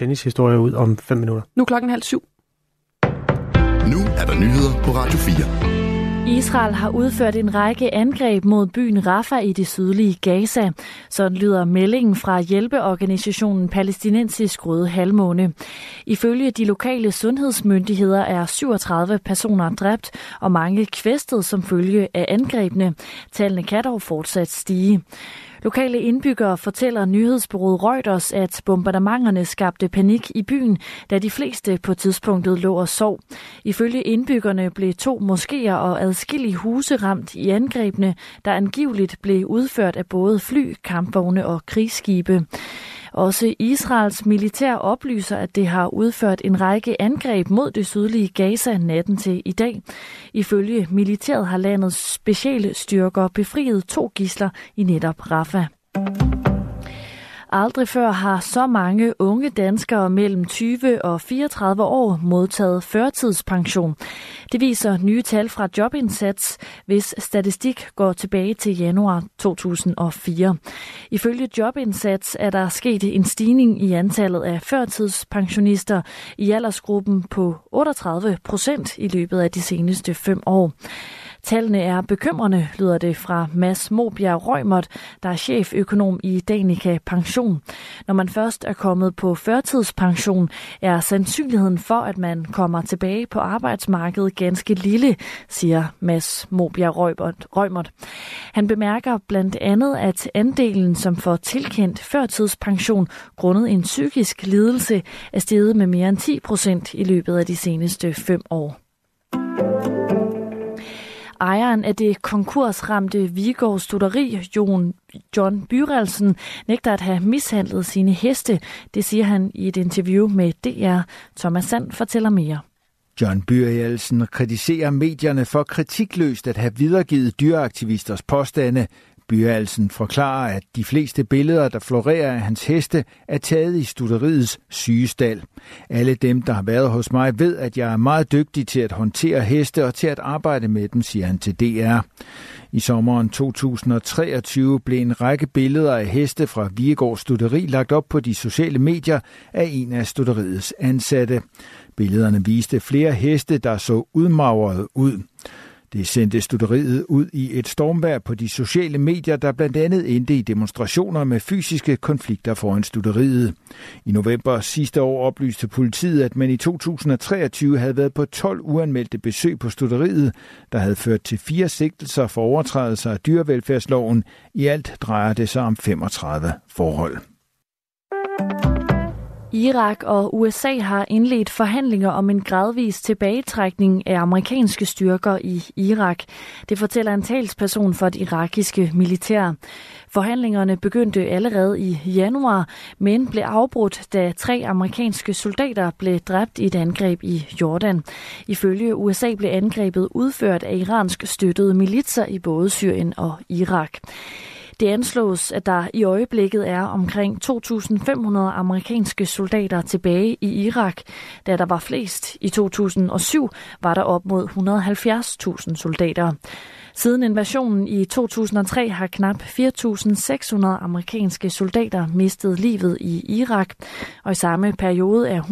tennishistorie ud om 5 minutter. Nu klokken halv syv. Nu er der nyheder på Radio 4. Israel har udført en række angreb mod byen Rafah i det sydlige Gaza. Sådan lyder meldingen fra hjælpeorganisationen Palæstinensisk Røde Halvmåne. Ifølge de lokale sundhedsmyndigheder er 37 personer dræbt og mange kvæstet som følge af angrebene. Tallene kan dog fortsat stige. Lokale indbyggere fortæller nyhedsbureauet Reuters, at bombardementerne skabte panik i byen, da de fleste på tidspunktet lå og sov. Ifølge indbyggerne blev to moskéer og adskillige huse ramt i angrebene, der angiveligt blev udført af både fly, kampvogne og krigsskibe. Også Israels militær oplyser, at det har udført en række angreb mod det sydlige Gaza natten til i dag. Ifølge militæret har landets speciale styrker befriet to gisler i netop Rafah. Aldrig før har så mange unge danskere mellem 20 og 34 år modtaget førtidspension. Det viser nye tal fra Jobindsats, hvis statistik går tilbage til januar 2004. Ifølge Jobindsats er der sket en stigning i antallet af førtidspensionister i aldersgruppen på 38 procent i løbet af de seneste fem år. Tallene er bekymrende, lyder det fra Mads Mobjerg Røgmert, der er cheføkonom i Danica Pension. Når man først er kommet på førtidspension, er sandsynligheden for, at man kommer tilbage på arbejdsmarkedet ganske lille, siger Mads Mobjerg Røgmert. Han bemærker blandt andet, at andelen, som får tilkendt førtidspension grundet en psykisk lidelse, er steget med mere end 10 procent i løbet af de seneste fem år. Ejeren af det konkursramte Vigård Studeri, Jon, John Byrelsen, nægter at have mishandlet sine heste. Det siger han i et interview med DR. Thomas Sand fortæller mere. John Byrelsen kritiserer medierne for kritikløst at have videregivet dyreaktivisters påstande, Byalsen forklarer, at de fleste billeder, der florerer af hans heste, er taget i studeriets sygestal. Alle dem, der har været hos mig, ved, at jeg er meget dygtig til at håndtere heste og til at arbejde med dem, siger han til DR. I sommeren 2023 blev en række billeder af heste fra Viegård Studeri lagt op på de sociale medier af en af studeriets ansatte. Billederne viste flere heste, der så udmagret ud. Det sendte studeriet ud i et stormvær på de sociale medier, der blandt andet endte i demonstrationer med fysiske konflikter foran studeriet. I november sidste år oplyste politiet, at man i 2023 havde været på 12 uanmeldte besøg på studeriet, der havde ført til fire sigtelser for overtrædelser af dyrevelfærdsloven. I alt drejer det sig om 35 forhold. Irak og USA har indledt forhandlinger om en gradvis tilbagetrækning af amerikanske styrker i Irak. Det fortæller en talsperson for det irakiske militær. Forhandlingerne begyndte allerede i januar, men blev afbrudt, da tre amerikanske soldater blev dræbt i et angreb i Jordan. Ifølge USA blev angrebet udført af iransk støttede militser i både Syrien og Irak. Det anslås, at der i øjeblikket er omkring 2.500 amerikanske soldater tilbage i Irak. Da der var flest i 2007, var der op mod 170.000 soldater. Siden invasionen i 2003 har knap 4.600 amerikanske soldater mistet livet i Irak, og i samme periode er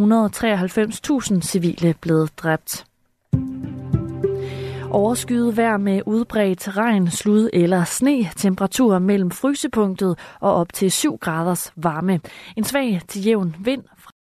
193.000 civile blevet dræbt. Overskyet vejr med udbredt regn, slud eller sne. Temperaturer mellem frysepunktet og op til 7 graders varme. En svag til jævn vind